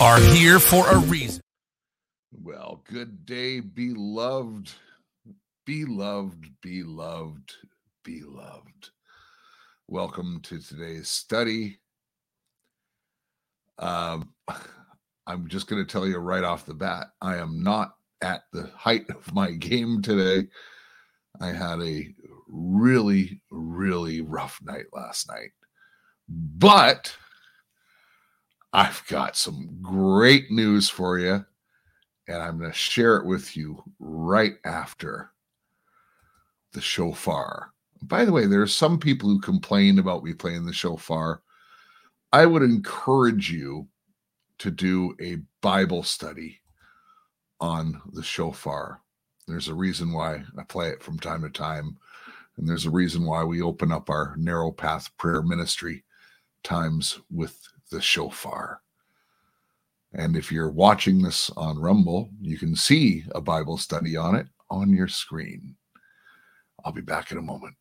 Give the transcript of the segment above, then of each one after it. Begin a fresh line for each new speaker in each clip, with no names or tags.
Are here for a reason.
Well, good day, beloved, beloved, beloved, beloved. Welcome to today's study. Um, I'm just going to tell you right off the bat, I am not at the height of my game today. I had a really, really rough night last night, but I've got some great news for you, and I'm going to share it with you right after the shofar. By the way, there are some people who complain about me playing the shofar. I would encourage you to do a Bible study on the shofar. There's a reason why I play it from time to time, and there's a reason why we open up our narrow path prayer ministry times with the shofar. And if you're watching this on Rumble, you can see a Bible study on it on your screen. I'll be back in a moment.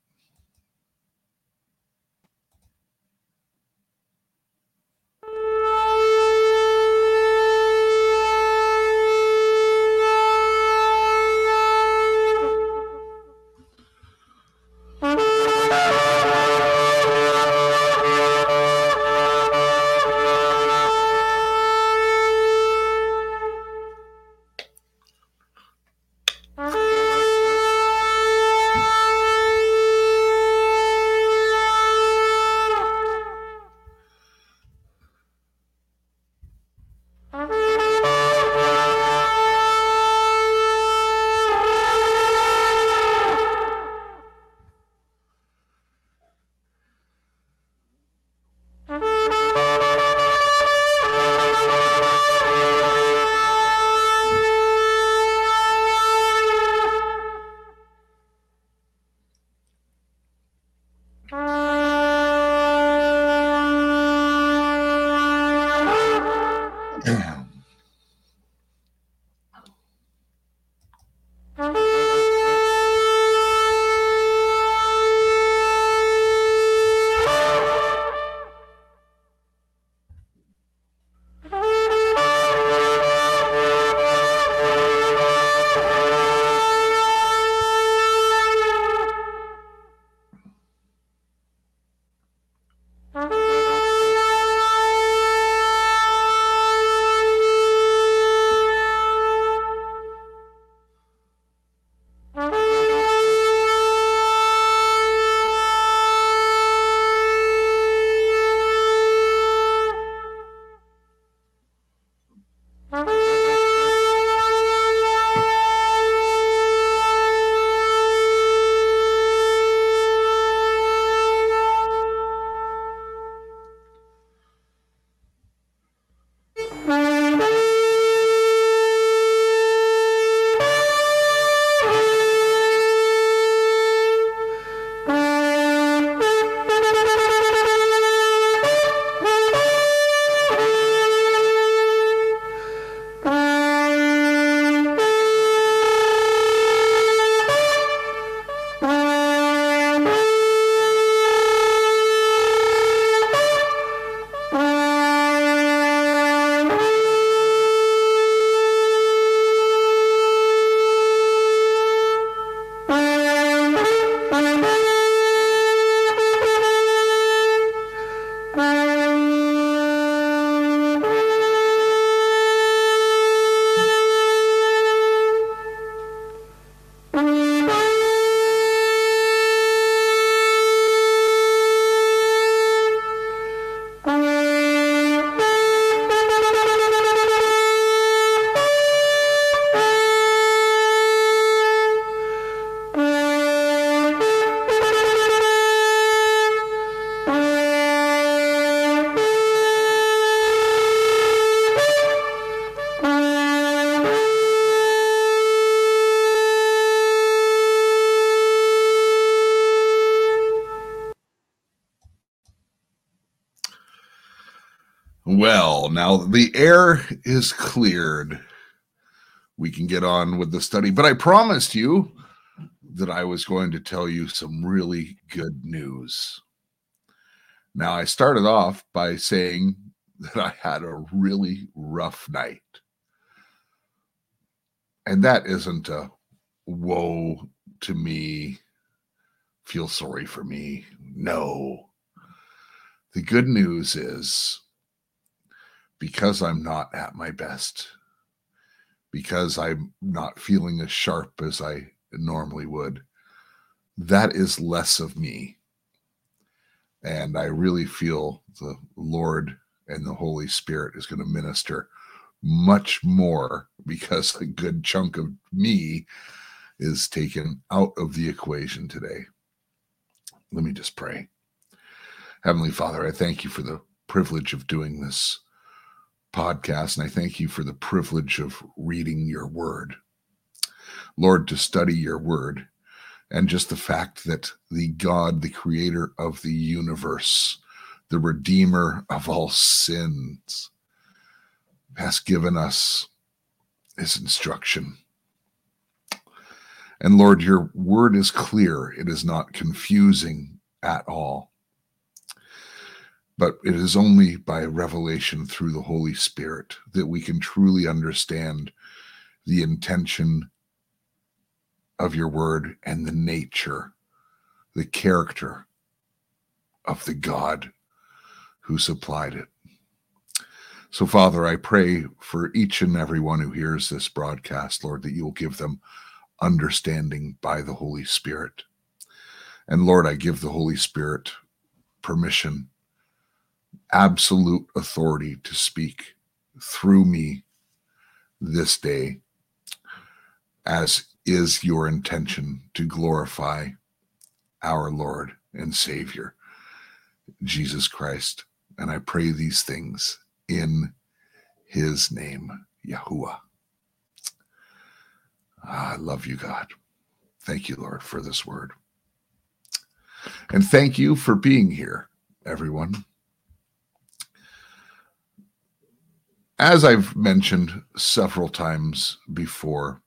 The air is cleared. We can get on with the study, but I promised you that I was going to tell you some really good news. Now, I started off by saying that I had a really rough night. And that isn't a woe to me, feel sorry for me. No. The good news is because I'm not at my best, because I'm not feeling as sharp as I normally would, that is less of me. And I really feel the Lord and the Holy Spirit is going to minister much more because a good chunk of me is taken out of the equation today. Let me just pray. Heavenly Father, I thank you for the privilege of doing this podcast, and I thank you for the privilege of reading your word. Lord, to study your word, and just the fact that the God, the creator of the universe, the redeemer of all sins, has given us his instruction. And Lord, your word is clear, it is not confusing at all. But it is only by revelation through the Holy Spirit that we can truly understand the intention of your word and the nature, the character of the God who supplied it. So, Father, I pray for each and every one who hears this broadcast, Lord, that you will give them understanding by the Holy Spirit. And Lord, I give the Holy Spirit permission, absolute authority to speak through me this day, as is your intention to glorify our Lord and Savior, Jesus Christ. And I pray these things in his name, Yahuwah. Ah, I love you, God. Thank you, Lord, for this word. And thank you for being here, everyone. As I've mentioned several times before,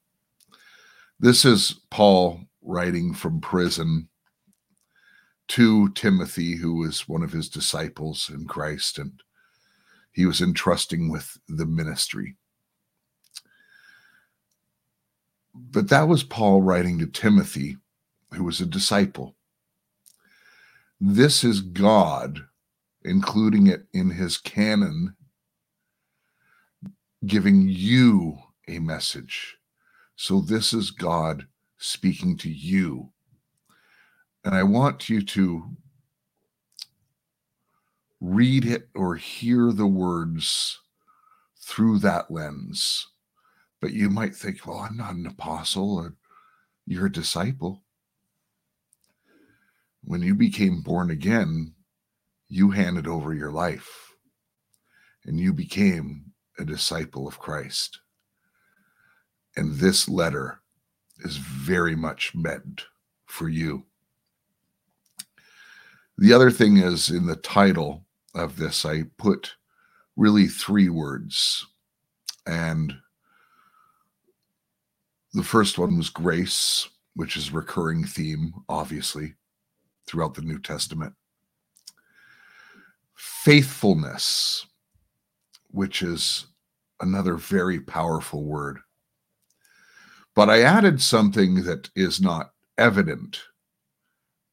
this is Paul writing from prison to Timothy, who was one of his disciples in Christ. And he was entrusting with the ministry. But that was Paul writing to Timothy, who was a disciple. This is God, including it in his canon, giving you a message. So this is God speaking to you. And I want you to read it or hear the words through that lens. But you might think, well, I'm not an apostle or you're a disciple. When you became born again, you handed over your life and you became a disciple of Christ. And this letter is very much meant for you. The other thing is in the title, of this, I put really three words. And the first one was grace, which is a recurring theme, obviously, throughout the New Testament. Faithfulness, which is another very powerful word. But I added something that is not evident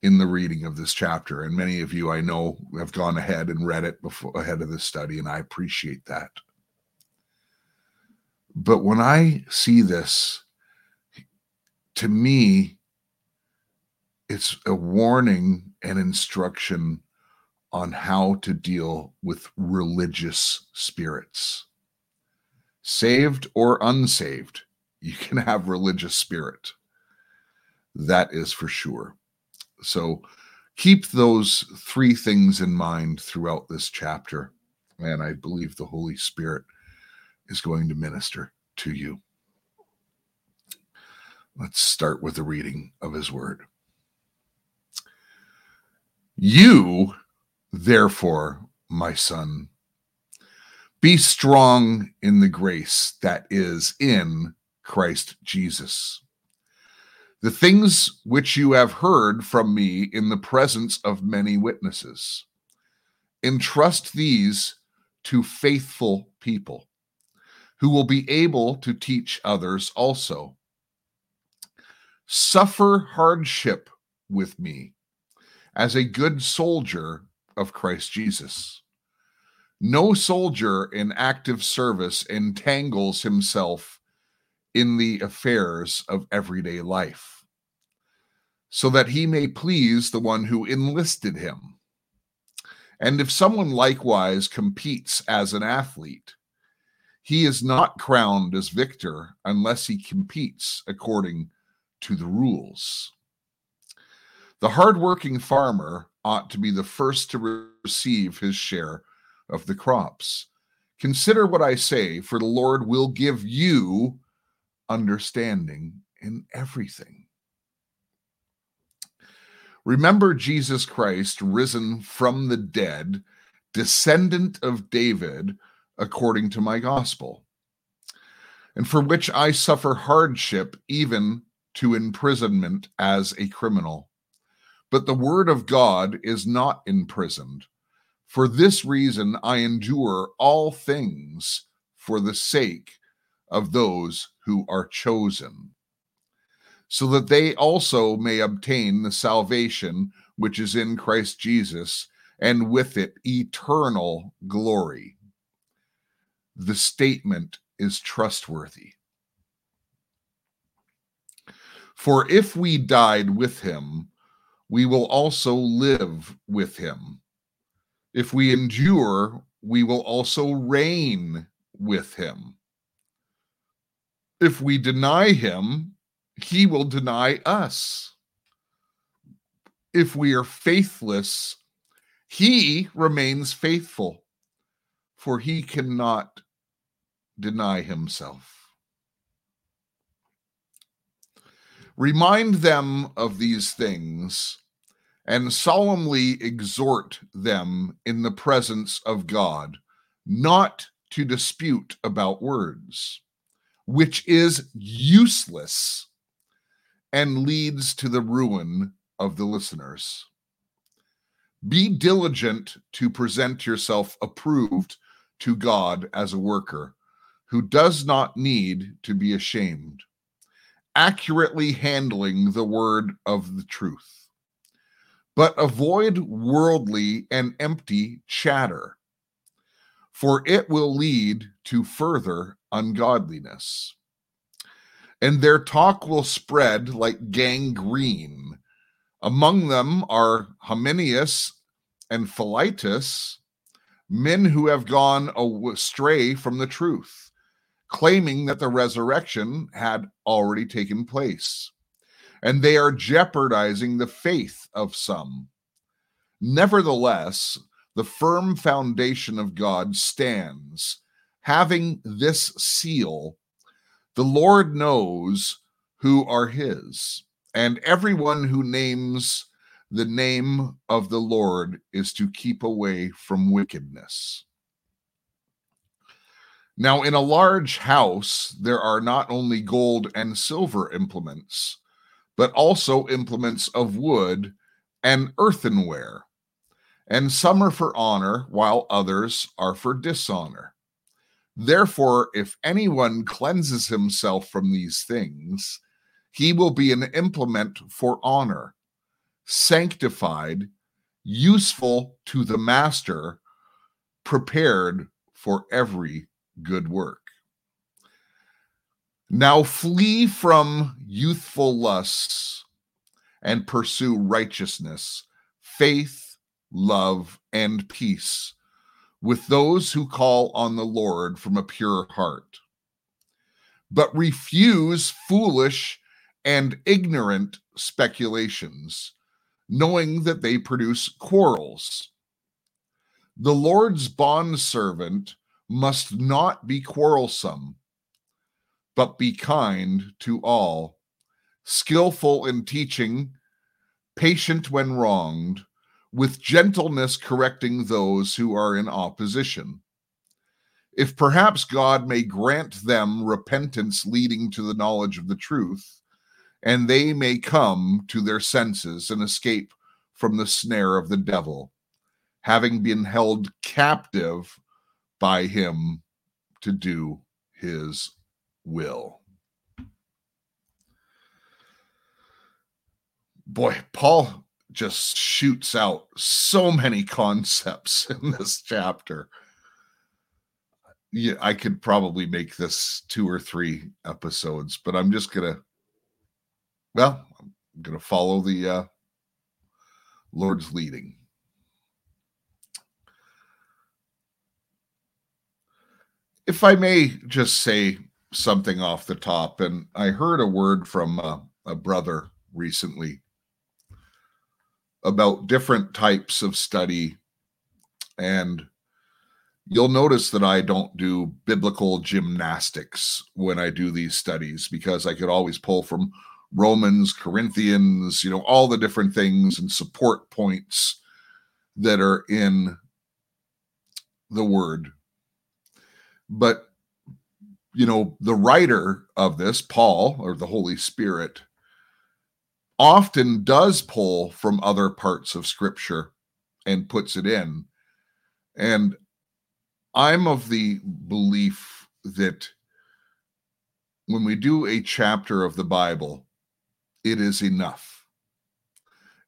in the reading of this chapter. And many of you I know have gone ahead and read it before ahead of this study, and I appreciate that. But when I see this, to me, it's a warning and instruction on how to deal with religious spirits. Saved or unsaved, you can have religious spirit. That is for sure. So keep those three things in mind throughout this chapter. And I believe the Holy Spirit is going to minister to you. Let's start with the reading of his word. You, therefore, my son, Be strong in the grace that is in Christ Jesus. The things which you have heard from me in the presence of many witnesses, entrust these to faithful people who will be able to teach others also. Suffer hardship with me as a good soldier of Christ Jesus. No soldier in active service entangles himself in the affairs of everyday life, so that he may please the one who enlisted him. And if someone likewise competes as an athlete, he is not crowned as victor unless he competes according to the rules. The hardworking farmer ought to be the first to receive his share of the crops. Consider what I say, for the Lord will give you understanding in everything. Remember Jesus Christ, risen from the dead, descendant of David, according to my gospel, and for which I suffer hardship, even to imprisonment as a criminal. But the word of God is not imprisoned. For this reason, I endure all things for the sake of those who are chosen, so that they also may obtain the salvation which is in Christ Jesus, and with it eternal glory. The statement is trustworthy. For if we died with him, we will also live with him. If we endure, we will also reign with him. If we deny him, he will deny us. If we are faithless, he remains faithful, for he cannot deny himself. Remind them of these things and solemnly exhort them in the presence of God not to dispute about words which is useless and leads to the ruin of the listeners. Be diligent to present yourself approved to God as a worker who does not need to be ashamed, accurately handling the word of the truth. But avoid worldly and empty chatter, for it will lead to further ungodliness. And their talk will spread like gangrene. Among them are Hymenaeus and Philetus, men who have gone astray from the truth, claiming that the resurrection had already taken place. And they are jeopardizing the faith of some. Nevertheless, the firm foundation of God stands having this seal, the Lord knows who are his, and everyone who names the name of the Lord is to keep away from wickedness. Now, in a large house, there are not only gold and silver implements, but also implements of wood and earthenware. And some are for honor, while others are for dishonor. Therefore, if anyone cleanses himself from these things, he will be an implement for honor, sanctified, useful to the master, prepared for every good work. Now flee from youthful lusts and pursue righteousness, faith, love, and peace with those who call on the Lord from a pure heart, but refuse foolish and ignorant speculations, knowing that they produce quarrels. The Lord's bondservant must not be quarrelsome, but be kind to all, skillful in teaching, patient when wronged with gentleness correcting those who are in opposition. if perhaps God may grant them repentance leading to the knowledge of the truth, and they may come to their senses and escape from the snare of the devil, having been held captive by him to do his will. Boy, Paul just shoots out so many concepts in this chapter. Yeah, I could probably make this two or three episodes, but I'm just gonna, well, I'm gonna follow the uh, Lord's leading. If I may just say something off the top, and I heard a word from a brother recently about different types of study. And you'll notice that I don't do biblical gymnastics when I do these studies because I could always pull from Romans, Corinthians, you know, all the different things and support points that are in the word. But, you know, the writer of this, Paul or the Holy Spirit, often does pull from other parts of scripture and puts it in. And I'm of the belief that when we do a chapter of the Bible, it is enough.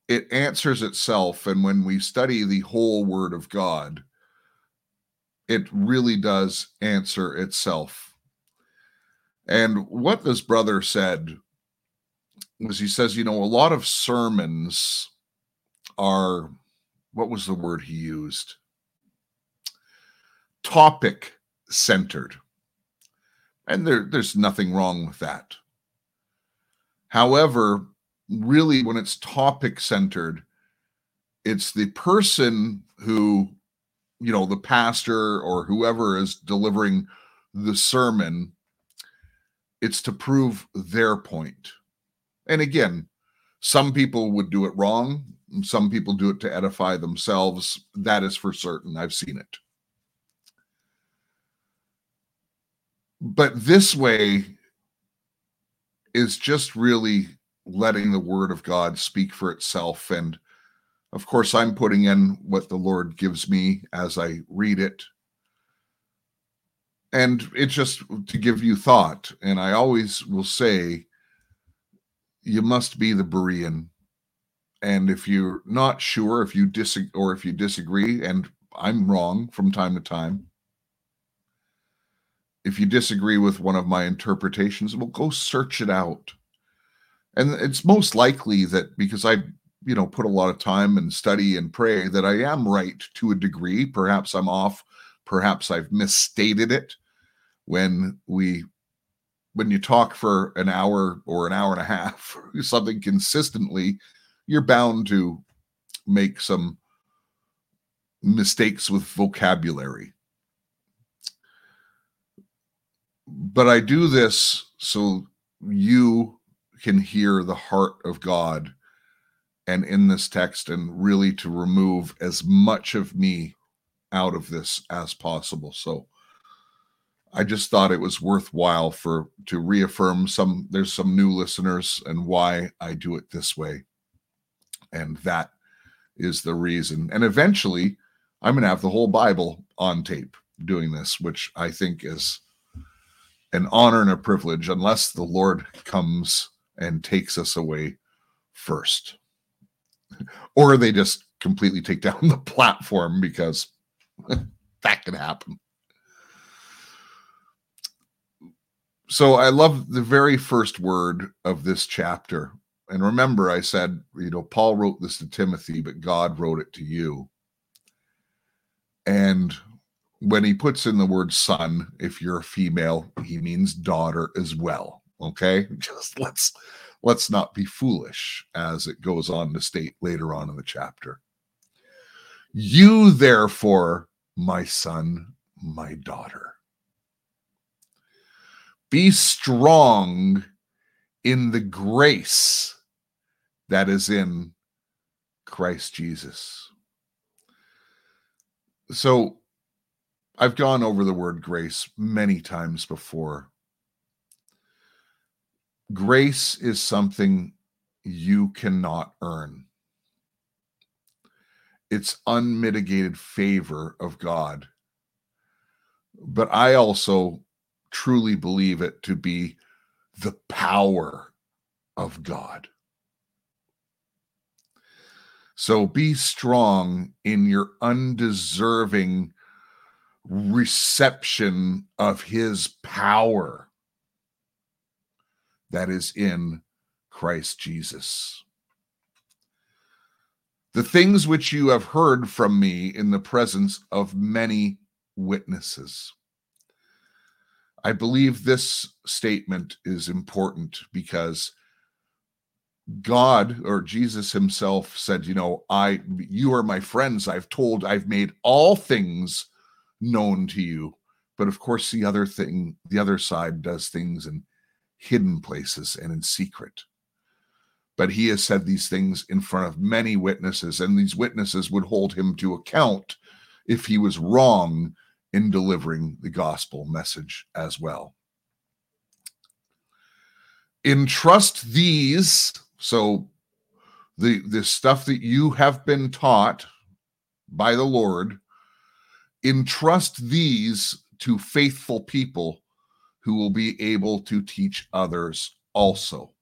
It answers itself. And when we study the whole Word of God, it really does answer itself. And what this brother said was he says, you know, a lot of sermons are what was the word he used? Topic centered. And there, there's nothing wrong with that. However, really, when it's topic centered, it's the person who, you know, the pastor or whoever is delivering the sermon, it's to prove their point and again, some people would do it wrong. Some people do it to edify themselves. That is for certain. I've seen it. But this way is just really letting the word of God speak for itself. And of course, I'm putting in what the Lord gives me as I read it. And it's just to give you thought. And I always will say, you must be the Berean. And if you're not sure, if you disagree, or if you disagree, and I'm wrong from time to time, if you disagree with one of my interpretations, well, go search it out. And it's most likely that because I, you know, put a lot of time and study and pray that I am right to a degree. Perhaps I'm off. Perhaps I've misstated it when we when you talk for an hour or an hour and a half, something consistently, you're bound to make some mistakes with vocabulary. But I do this so you can hear the heart of God and in this text, and really to remove as much of me out of this as possible. So, I just thought it was worthwhile for to reaffirm some there's some new listeners and why I do it this way. And that is the reason. And eventually I'm going to have the whole Bible on tape doing this, which I think is an honor and a privilege unless the Lord comes and takes us away first. or they just completely take down the platform because that can happen. So I love the very first word of this chapter. And remember, I said, you know, Paul wrote this to Timothy, but God wrote it to you. And when he puts in the word son, if you're a female, he means daughter as well. Okay. Just let's let's not be foolish as it goes on to state later on in the chapter. You therefore, my son, my daughter be strong in the grace that is in Christ Jesus. So I've gone over the word grace many times before. Grace is something you cannot earn. It's unmitigated favor of God. But I also truly believe it to be the power of God. So be strong in your undeserving reception of his power that is in Christ Jesus. The things which you have heard from me in the presence of many witnesses. I believe this statement is important because God or Jesus himself said, you know, I you are my friends. I've told I've made all things known to you. But of course the other thing, the other side does things in hidden places and in secret. But he has said these things in front of many witnesses and these witnesses would hold him to account if he was wrong in delivering the gospel message as well. Entrust these so the the stuff that you have been taught by the Lord, entrust these to faithful people who will be able to teach others also.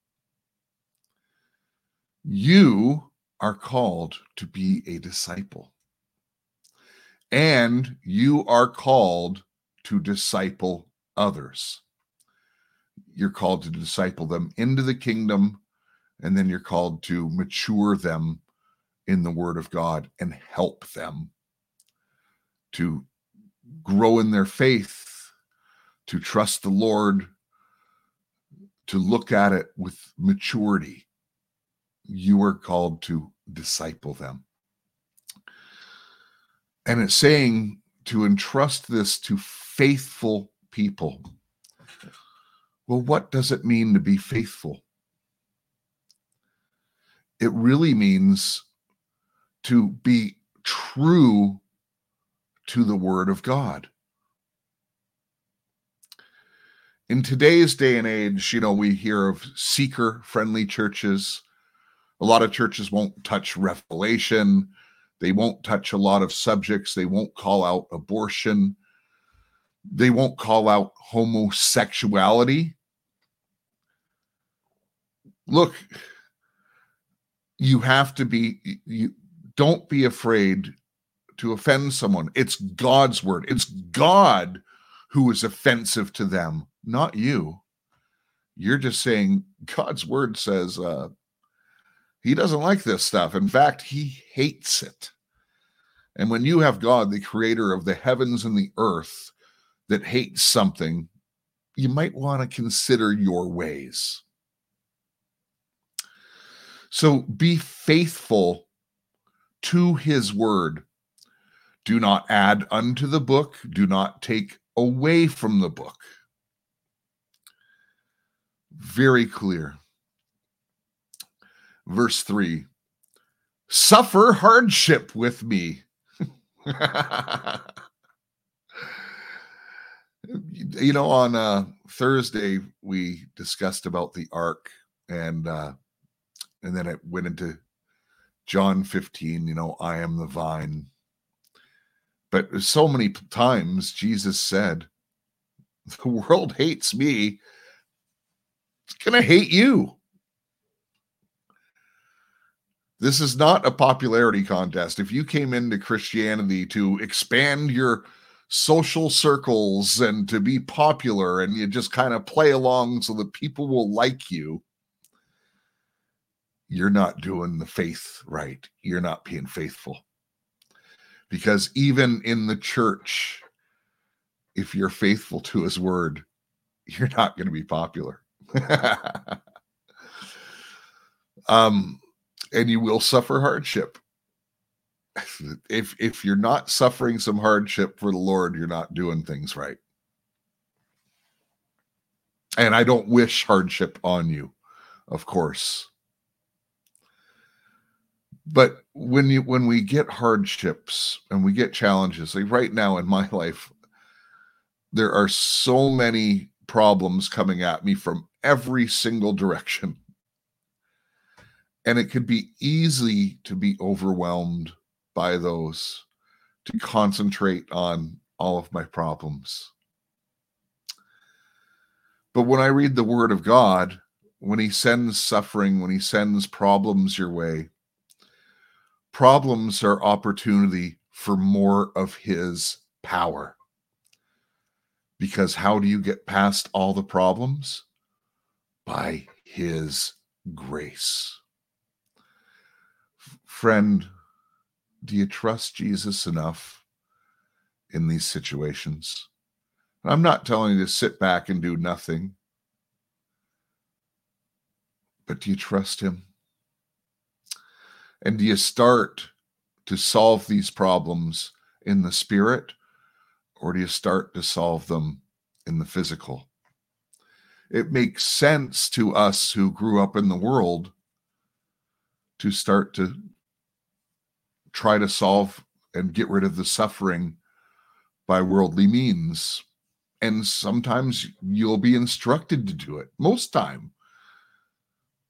You are called to be a disciple. And you are called to disciple others. You're called to disciple them into the kingdom and then you're called to mature them in the word of God and help them to grow in their faith, to trust the Lord, to look at it with maturity. You are called to disciple them. And it's saying to entrust this to faithful people. Well, what does it mean to be faithful? it really means to be true to the word of God. In today's day and age, you know, we hear of seeker friendly churches. A lot of churches won't touch revelation. They won't touch a lot of subjects. They won't call out abortion. They won't call out homosexuality. Look, you have to be you don't be afraid to offend someone it's god's word it's god who is offensive to them not you you're just saying god's word says uh he doesn't like this stuff in fact he hates it and when you have god the creator of the heavens and the earth that hates something you might want to consider your ways so be faithful to his word. Do not add unto the book, do not take away from the book. Very clear. Verse 3 Suffer hardship with me. you know, on uh, Thursday, we discussed about the ark and uh, and then it went into John 15, you know, I am the vine. But so many times Jesus said, The world hates me, it's to hate you. This is not a popularity contest. If you came into Christianity to expand your social circles and to be popular and you just kind of play along so that people will like you, you're not doing the faith right. You're not being faithful. Because even in the church, if you're faithful to his word, you're not going to be popular. um, and you will suffer hardship. If if you're not suffering some hardship for the Lord, you're not doing things right. And I don't wish hardship on you, of course but when you when we get hardships and we get challenges like right now in my life there are so many problems coming at me from every single direction. And it could be easy to be overwhelmed by those, to concentrate on all of my problems. But when I read the Word of God, when He sends suffering, when He sends problems your way, problems are opportunity for more of His power. Because how do you get past all the problems? By His grace. Friend, do you trust Jesus enough in these situations? I'm not telling you to sit back and do nothing, but do you trust Him? And do you start to solve these problems in the spirit, or do you start to solve them in the physical? It makes sense to us who grew up in the world to start to try to solve and get rid of the suffering by worldly means. And sometimes you'll be instructed to do it, most time.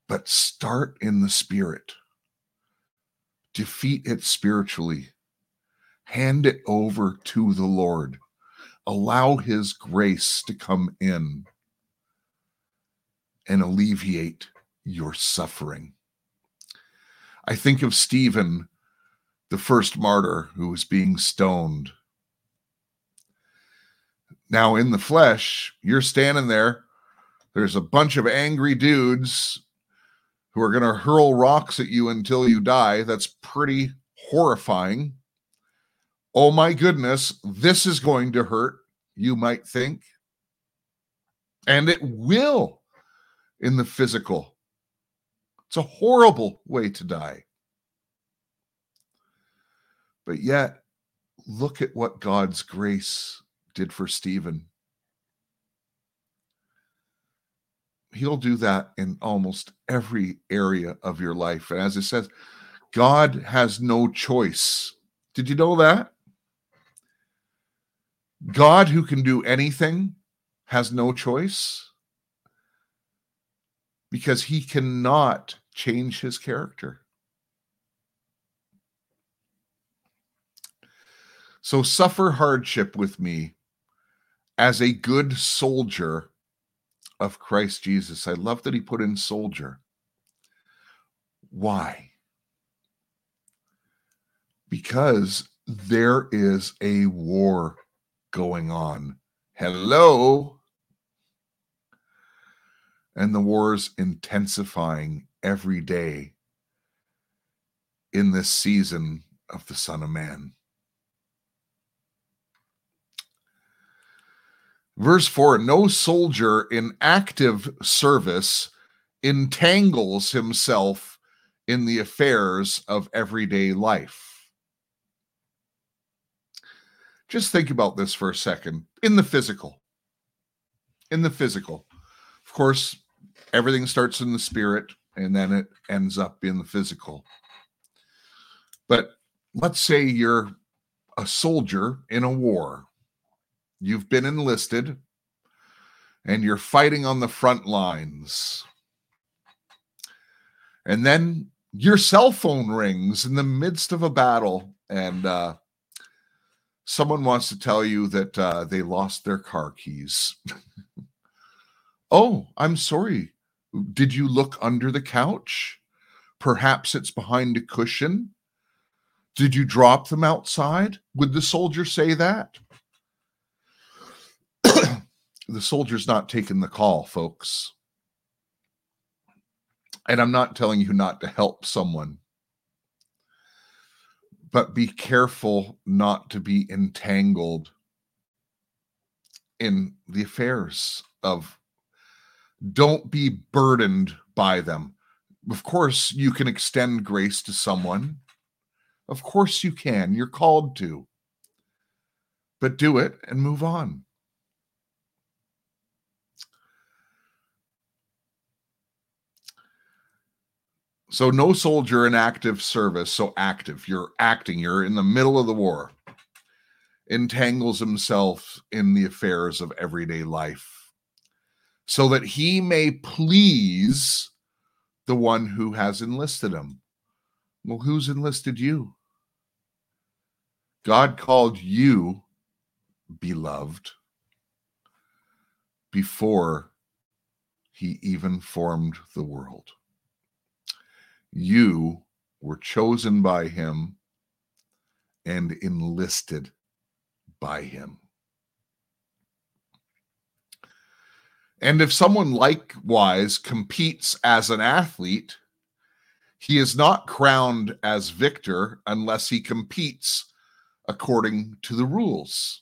But start in the spirit. Defeat it spiritually. Hand it over to the Lord. Allow his grace to come in and alleviate your suffering. I think of Stephen the first martyr who was being stoned. Now, in the flesh, you're standing there. There's a bunch of angry dudes who are going to hurl rocks at you until you die. That's pretty horrifying. Oh my goodness, this is going to hurt, you might think. And it will in the physical. It's a horrible way to die. But yet, look at what God's grace did for Stephen. He'll do that in almost every area of your life. And as it says, God has no choice. Did you know that? God, who can do anything, has no choice because he cannot change his character. So suffer hardship with me as a good soldier of Christ Jesus. I love that he put in soldier. Why? Because there is a war going on. Hello. And the war's intensifying every day in this season of the Son of Man. Verse 4 No soldier in active service entangles himself in the affairs of everyday life. Just think about this for a second. In the physical, in the physical, of course, everything starts in the spirit and then it ends up in the physical. But let's say you're a soldier in a war You've been enlisted and you're fighting on the front lines. And then your cell phone rings in the midst of a battle, and uh, someone wants to tell you that uh, they lost their car keys. oh, I'm sorry. Did you look under the couch? Perhaps it's behind a cushion. Did you drop them outside? Would the soldier say that? The soldier's not taking the call, folks. And I'm not telling you not to help someone, but be careful not to be entangled in the affairs of don't be burdened by them. Of course, you can extend grace to someone. Of course, you can. You're called to. But do it and move on. So no soldier in active service, so active, you're acting, you're in the middle of the war, entangles himself in the affairs of everyday life so that he may please the one who has enlisted him. Well, who's enlisted you? God called you beloved before he even formed the world. You were chosen by him and enlisted by him. And if someone likewise competes as an athlete, he is not crowned as victor unless he competes according to the rules.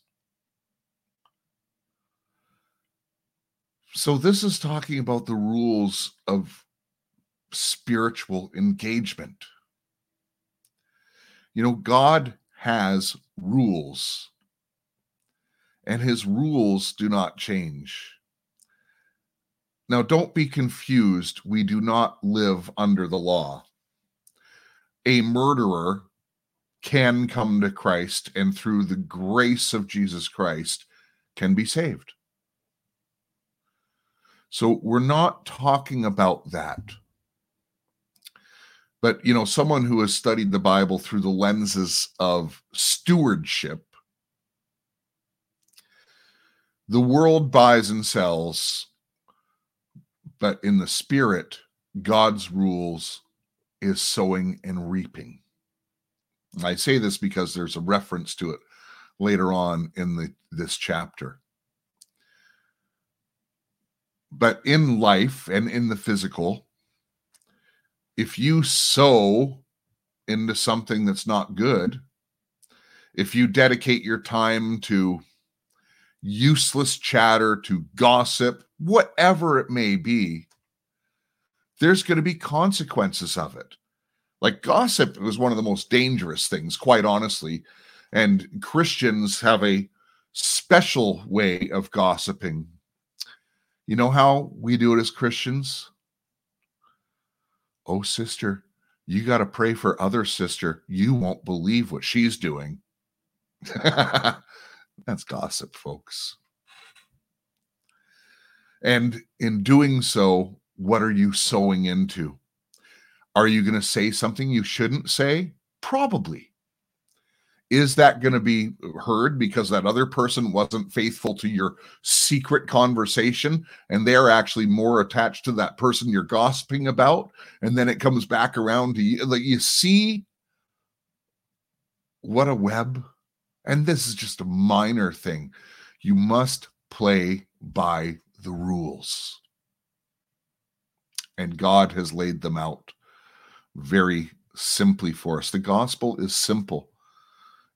So, this is talking about the rules of spiritual engagement. You know, God has rules, and his rules do not change. Now, don't be confused. We do not live under the law. A murderer can come to Christ and through the grace of Jesus Christ can be saved. So we're not talking about that. But, you know, someone who has studied the Bible through the lenses of stewardship, the world buys and sells, but in the spirit, God's rules is sowing and reaping. I say this because there's a reference to it later on in the this chapter. But in life and in the physical, if you sow into something that's not good, if you dedicate your time to useless chatter, to gossip, whatever it may be, there's going to be consequences of it. Like gossip is one of the most dangerous things, quite honestly. And Christians have a special way of gossiping you know how we do it as Christians? Oh, sister, you got to pray for other sister. You won't believe what she's doing. That's gossip, folks. And in doing so, what are you sowing into? Are you going to say something you shouldn't say? Probably. Is that going to be heard because that other person wasn't faithful to your secret conversation and they're actually more attached to that person you're gossiping about? And then it comes back around to you. Like you see what a web. And this is just a minor thing. You must play by the rules. And God has laid them out very simply for us. The gospel is simple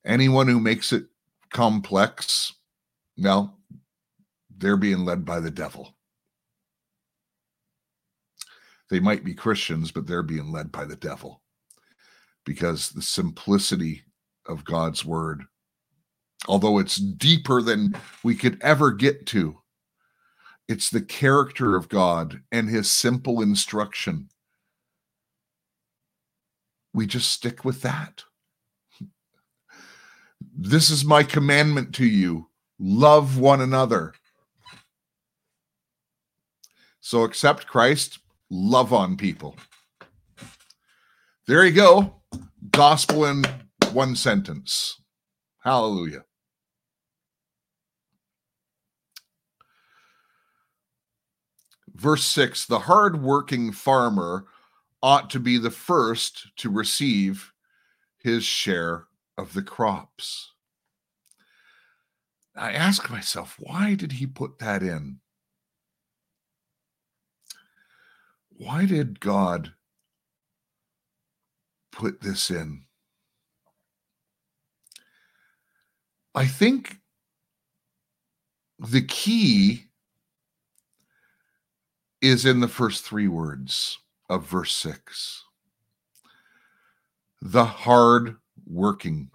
anyone who makes it complex, well, they're being led by the devil. They might be Christians, but they're being led by the devil because the simplicity of God's word, although it's deeper than we could ever get to, it's the character of God and his simple instruction. We just stick with that. This is my commandment to you love one another. So accept Christ, love on people. There you go. Gospel in one sentence. Hallelujah. Verse 6 The hard-working farmer ought to be the first to receive his share of the crops. I ask myself, why did he put that in? Why did God put this in? I think the key is in the first three words of verse 6 the hard working.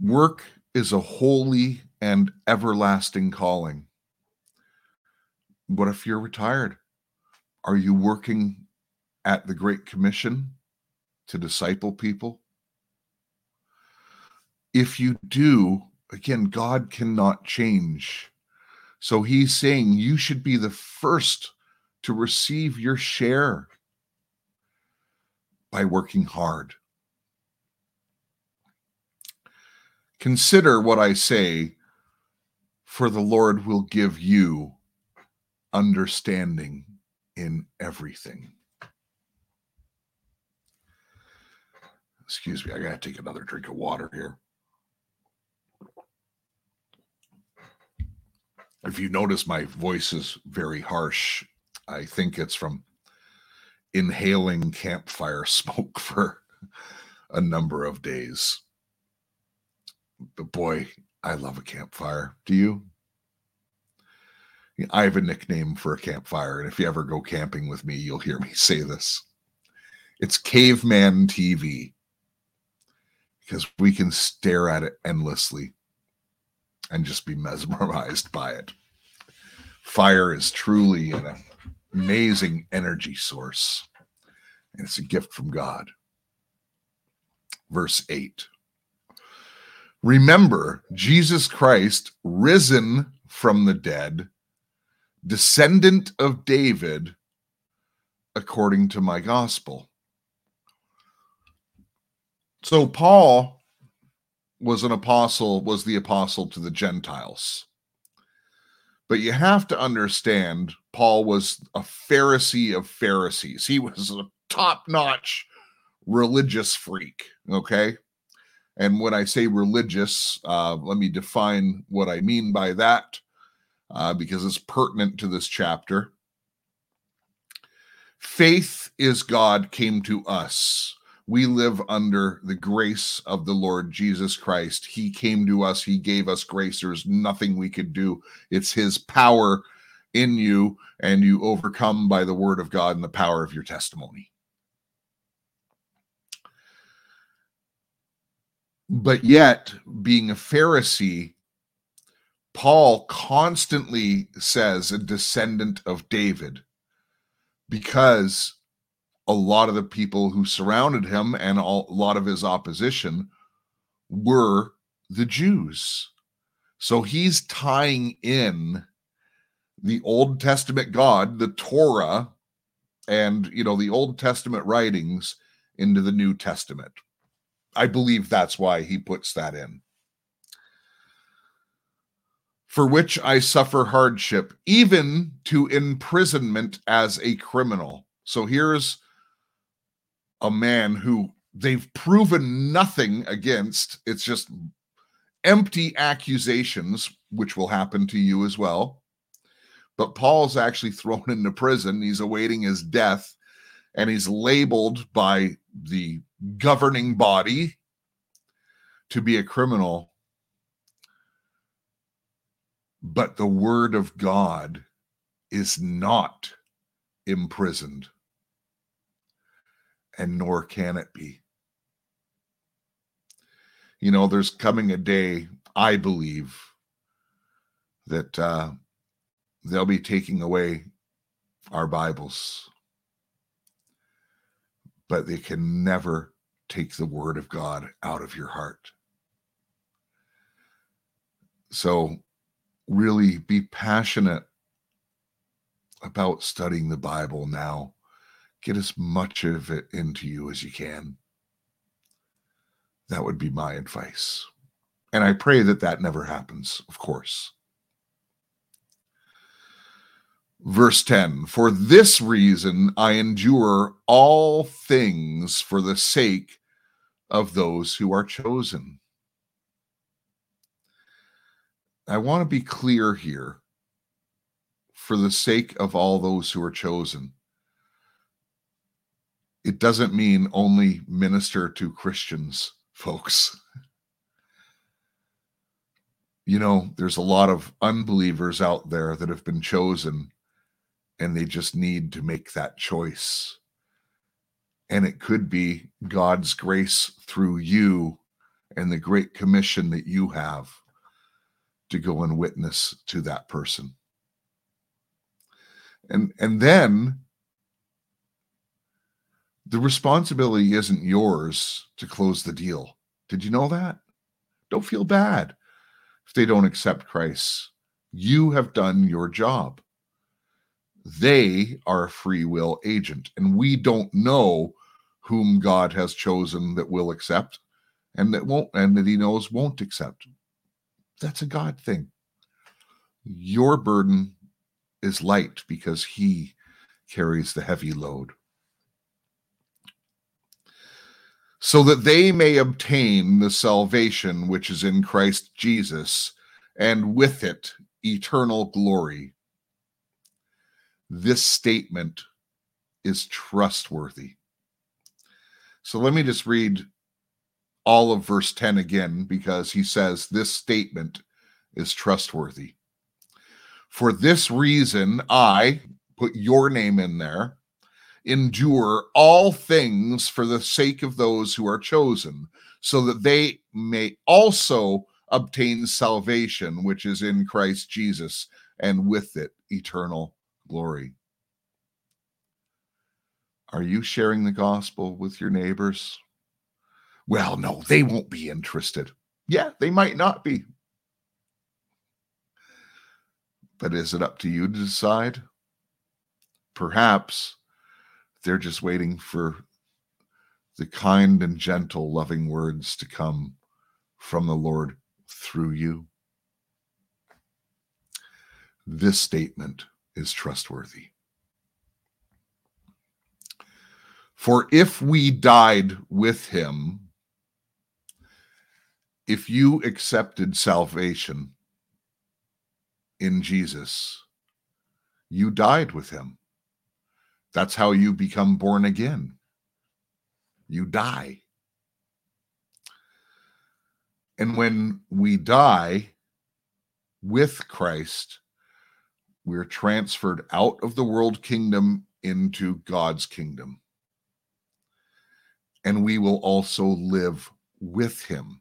Work is a holy and everlasting calling. What if you're retired? Are you working at the Great Commission to disciple people? If you do, again, God cannot change. So he's saying you should be the first to receive your share by working hard. Consider what I say, for the Lord will give you understanding in everything. Excuse me, I gotta take another drink of water here. If you notice, my voice is very harsh. I think it's from inhaling campfire smoke for a number of days. But boy, I love a campfire. Do you? I have a nickname for a campfire, and if you ever go camping with me, you'll hear me say this. It's caveman TV because we can stare at it endlessly and just be mesmerized by it. Fire is truly an amazing energy source, and it's a gift from God. Verse 8 Remember Jesus Christ, risen from the dead, descendant of David, according to my gospel. So, Paul was an apostle, was the apostle to the Gentiles. But you have to understand, Paul was a Pharisee of Pharisees. He was a top notch religious freak. Okay. And when I say religious, uh, let me define what I mean by that uh, because it's pertinent to this chapter. Faith is God came to us. We live under the grace of the Lord Jesus Christ. He came to us, He gave us grace. There's nothing we could do. It's His power in you, and you overcome by the word of God and the power of your testimony. But yet, being a Pharisee, Paul constantly says a descendant of David because a lot of the people who surrounded him and a lot of his opposition were the Jews. So he's tying in the Old Testament God, the Torah, and you know the Old Testament writings into the New Testament. I believe that's why he puts that in. For which I suffer hardship, even to imprisonment as a criminal. So here's a man who they've proven nothing against. It's just empty accusations, which will happen to you as well. But Paul's actually thrown into prison. He's awaiting his death, and he's labeled by the governing body to be a criminal. But the word of God is not imprisoned, and nor can it be. You know, there's coming a day, I believe, that uh, they'll be taking away our Bibles but they can never take the word of God out of your heart. So, really be passionate about studying the Bible now. Get as much of it into you as you can. That would be my advice. And I pray that that never happens, of course. Verse 10 For this reason I endure all things for the sake of those who are chosen. I want to be clear here for the sake of all those who are chosen. It doesn't mean only minister to Christians, folks. You know, there's a lot of unbelievers out there that have been chosen and they just need to make that choice. And it could be God's grace through you and the great commission that you have to go and witness to that person. And and then the responsibility isn't yours to close the deal. Did you know that? Don't feel bad if they don't accept Christ. You have done your job. They are a free will agent, and we don't know whom God has chosen that will accept and that won't, and that He knows won't accept. That's a God thing. Your burden is light because He carries the heavy load. So that they may obtain the salvation which is in Christ Jesus, and with it eternal glory. This statement is trustworthy. So let me just read all of verse 10 again because he says this statement is trustworthy. For this reason, I put your name in there, endure all things for the sake of those who are chosen, so that they may also obtain salvation, which is in Christ Jesus, and with it eternal glory. Are you sharing the gospel with your neighbors? Well, no, they won't be interested. Yeah, they might not be. But is it up to you to decide? Perhaps they're just waiting for the kind and gentle, loving words to come from the Lord through you. This statement is trustworthy. For if we died with him, if you accepted salvation in Jesus, you died with him. That's how you become born again. You die. And when we die with Christ, we're transferred out of the world kingdom into God's kingdom and we will also live with him.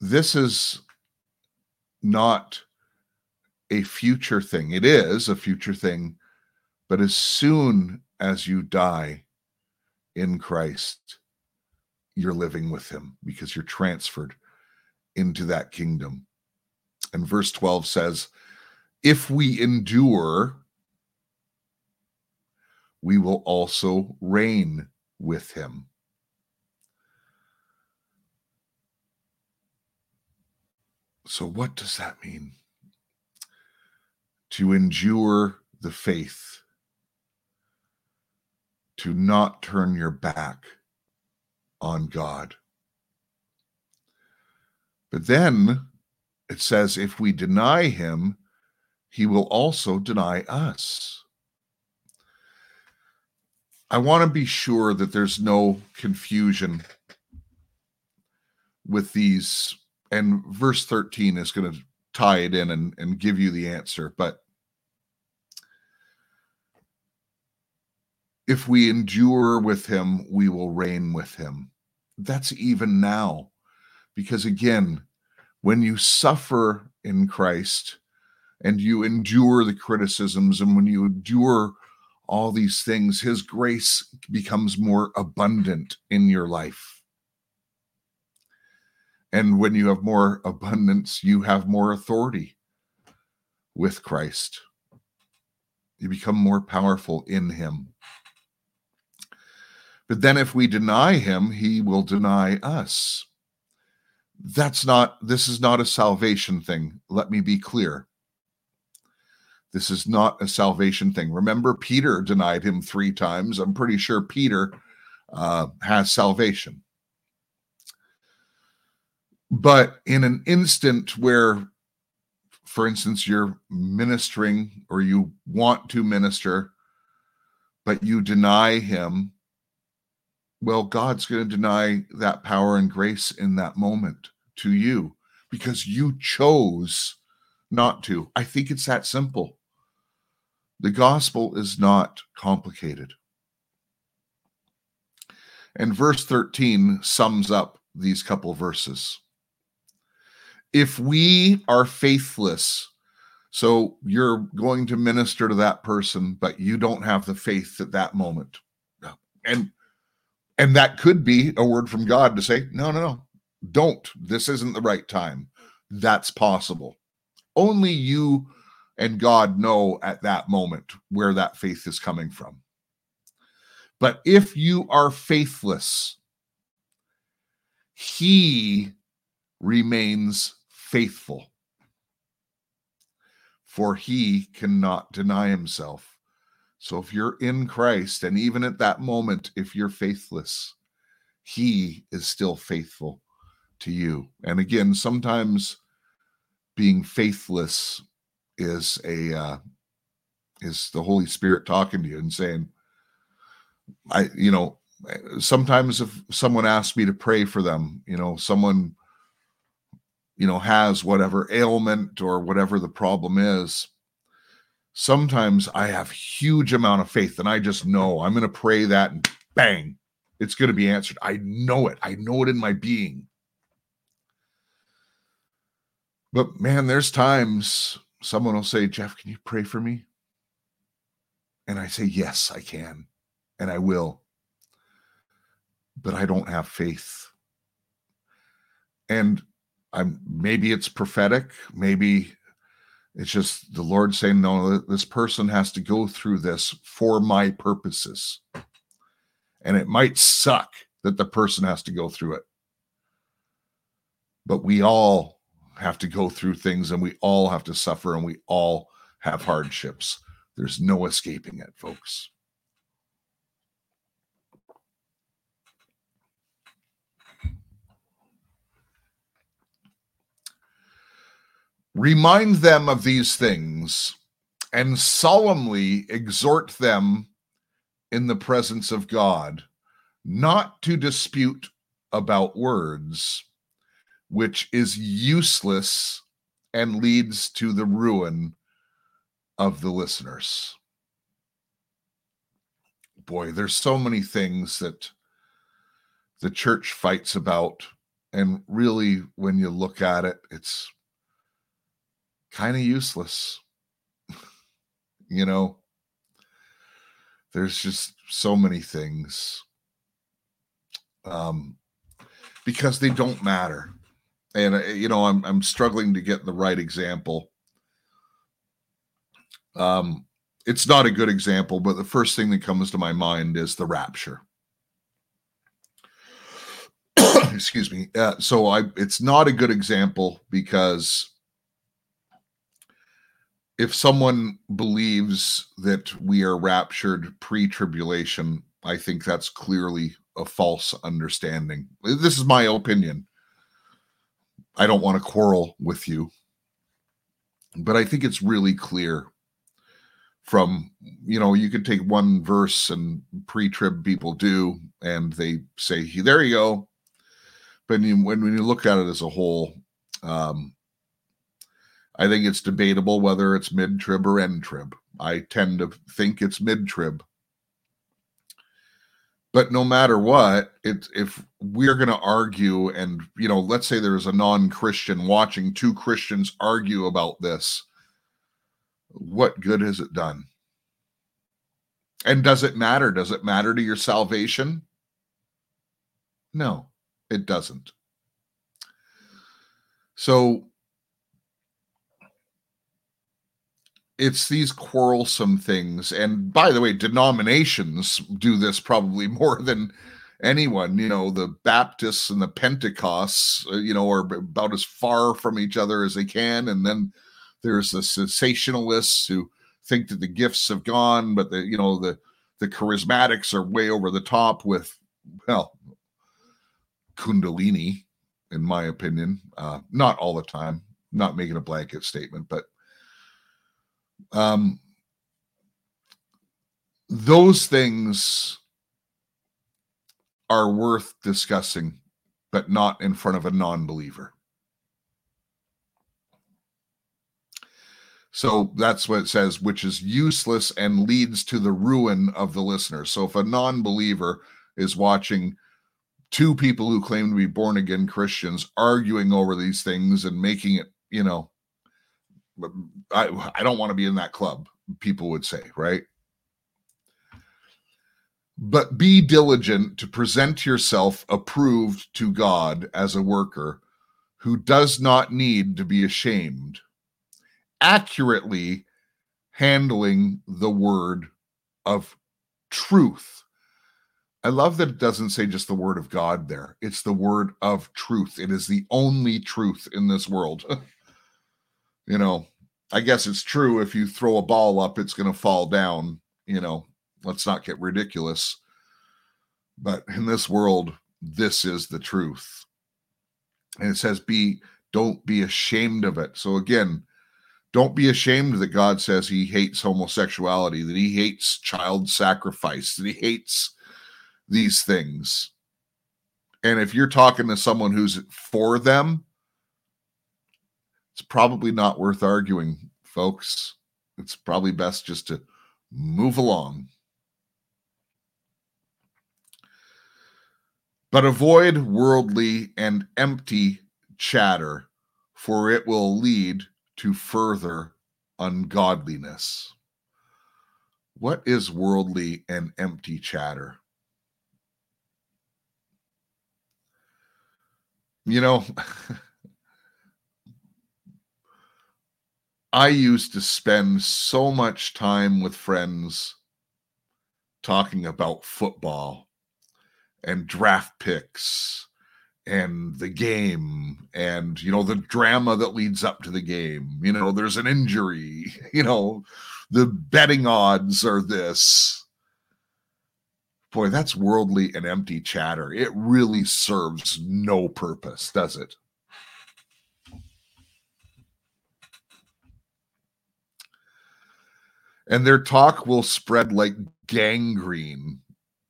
This is not a future thing. It is a future thing, but as soon as you die in Christ, you're living with him because you're transferred into that kingdom. And verse 12 says, If we endure we will also reign with him. So, what does that mean? To endure the faith, to not turn your back on God. But then it says, if we deny him, he will also deny us. I want to be sure that there's no confusion with these. And verse 13 is going to tie it in and, and give you the answer. But if we endure with him, we will reign with him. That's even now. Because again, when you suffer in Christ and you endure the criticisms and when you endure all these things, His grace becomes more abundant in your life. And when you have more abundance, you have more authority with Christ. You become more powerful in Him. But then, if we deny Him, He will deny us. That's not, this is not a salvation thing. Let me be clear. This is not a salvation thing. Remember, Peter denied him three times. I'm pretty sure Peter uh, has salvation. But in an instant where, for instance, you're ministering or you want to minister, but you deny him, well, God's going to deny that power and grace in that moment to you because you chose not to. I think it's that simple. The gospel is not complicated. And verse 13 sums up these couple verses. If we are faithless So you're going to minister to that person, but you don't have the faith at that moment. And and that could be a word from God to say, no, no, no, don't. This isn't the right time. That's possible. Only you and God know at that moment where that faith is coming from. But if you are faithless, he remains faithful. For he cannot deny himself. So if you're in Christ, and even at that moment, if you're faithless, he is still faithful to you. And again, sometimes being faithless is a uh, is the Holy Spirit talking to you and saying, I, you know, sometimes if someone asks me to pray for them, you know, someone, you know, has whatever ailment or whatever the problem is, sometimes I have huge amount of faith and I just know I'm going to pray that and bang, it's going to be answered. I know it. I know it in my being. But man, there's times someone will say, Jeff, can you pray for me? And I say, yes, I can. And I will. But I don't have faith. And I'm maybe it's prophetic, maybe it's just the Lord saying, no, this person has to go through this for my purposes. And it might suck that the person has to go through it. But we all have to go through things and we all have to suffer and we all have hardships. There's no escaping it, folks. Remind them of these things and solemnly exhort them in the presence of God not to dispute about words, which is useless and leads to the ruin of the listeners. Boy, there's so many things that the church fights about. And really, when you look at it, it's kind of useless. you know, there's just so many things um, because they don't matter. And uh, you know, I'm I'm struggling to get the right example. Um, it's not a good example, but the first thing that comes to my mind is the rapture. Excuse me. Uh, so I, it's not a good example because if someone believes that we are raptured pre-tribulation, I think that's clearly a false understanding. This is my opinion. I don't want to quarrel with you, but I think it's really clear from you know you could take one verse and pre-trib people do and they say there you go but when you, look at it as a whole um, I think it's debatable whether it's mid trib or end trib. I tend to think it's mid trib. But no matter what, it, if we're going to argue, and you know, let's say there's a non-Christian watching two Christians argue about this, what good has it done? And does it matter? Does it matter to your salvation? No, it doesn't. So it's these quarrelsome things. And by the way denominations do this probably more than anyone you know the baptists and the pentecosts uh, you know are about as far from each other as they can. And then there's the cessationalists who think that the gifts have gone but the you know the the charismatics are way over the top with well kundalini in my opinion. Uh not all the time not making a blanket statement but um, those things are worth discussing, but not in front of a non believer. So that's what it says, which is useless and leads to the ruin of the listener. So if a non believer is watching two people who claim to be born again Christians arguing over these things and making it, you know, I, I don't want to be in that club, people would say, right? But be diligent to present yourself approved to God as a worker who does not need to be ashamed, accurately handling the word of truth. I love that it doesn't say just the word of God there. It's the word of truth. It is the only truth in this world. you know, I guess it's true if you throw a ball up, it's going to fall down. You know, let's not get ridiculous. But in this world, this is the truth. And it says, be, don't be ashamed of it. So again, don't be ashamed that God says he hates homosexuality, that he hates child sacrifice, that he hates these things. And if you're talking to someone who's for them, it's probably not worth arguing, folks. It's probably best just to move along. But avoid worldly and empty chatter, for it will lead to further ungodliness. What is worldly and empty chatter? You know, I used to spend so much time with friends talking about football and draft picks and the game and you know the drama that leads up to the game. You know there's an injury you know the betting odds are this. Boy that's worldly and empty chatter. It really serves no purpose does it and their talk will spread like gangrene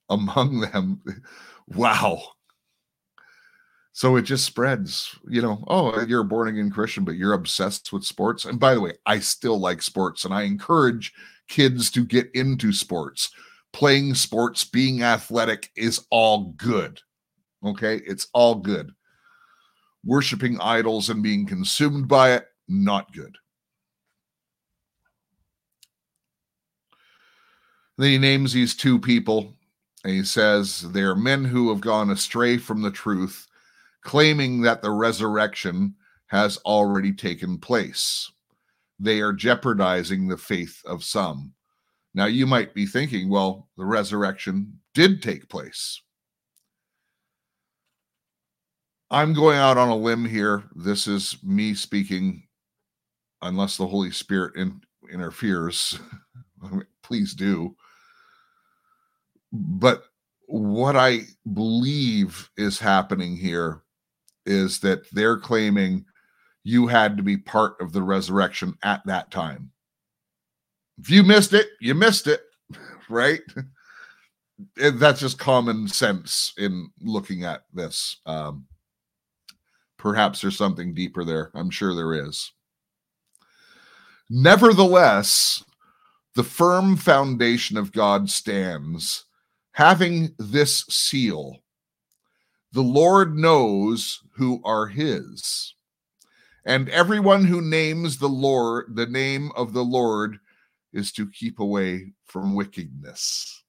among them wow so it just spreads, you know. Oh, you're a born again Christian, but you're obsessed with sports. And by the way, I still like sports and I encourage kids to get into sports. Playing sports, being athletic is all good. Okay. It's all good. Worshipping idols and being consumed by it, not good. Then he names these two people and he says they are men who have gone astray from the truth claiming that the resurrection has already taken place. They are jeopardizing the faith of some. Now, you might be thinking, well, the resurrection did take place. I'm going out on a limb here. This is me speaking, unless the Holy Spirit in, interferes. Please do. But what I believe is happening here is that they're claiming you had to be part of the resurrection at that time. If you missed it, you missed it, right? That's just common sense in looking at this. Um, perhaps there's something deeper there. I'm sure there is. Nevertheless, the firm foundation of God stands, having this seal the Lord knows who are his. And everyone who names the Lord, the name of the Lord, is to keep away from wickedness.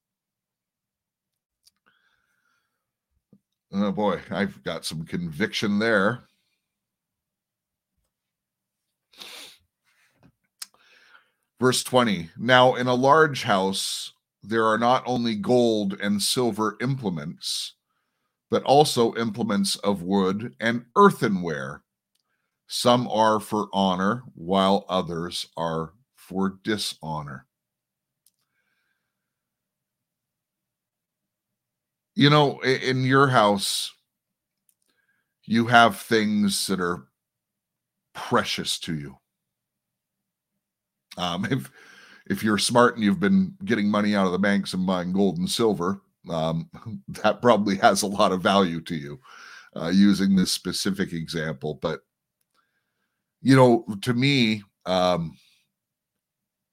Oh boy, I've got some conviction there. Verse 20 Now in a large house there are not only gold and silver implements but also implements of wood and earthenware. Some are for honor, while others are for dishonor. You know, in your house, you have things that are precious to you. Um, if if you're smart and you've been getting money out of the banks and buying gold and silver, um, that probably has a lot of value to you uh, using this specific example. But, you know, to me, um,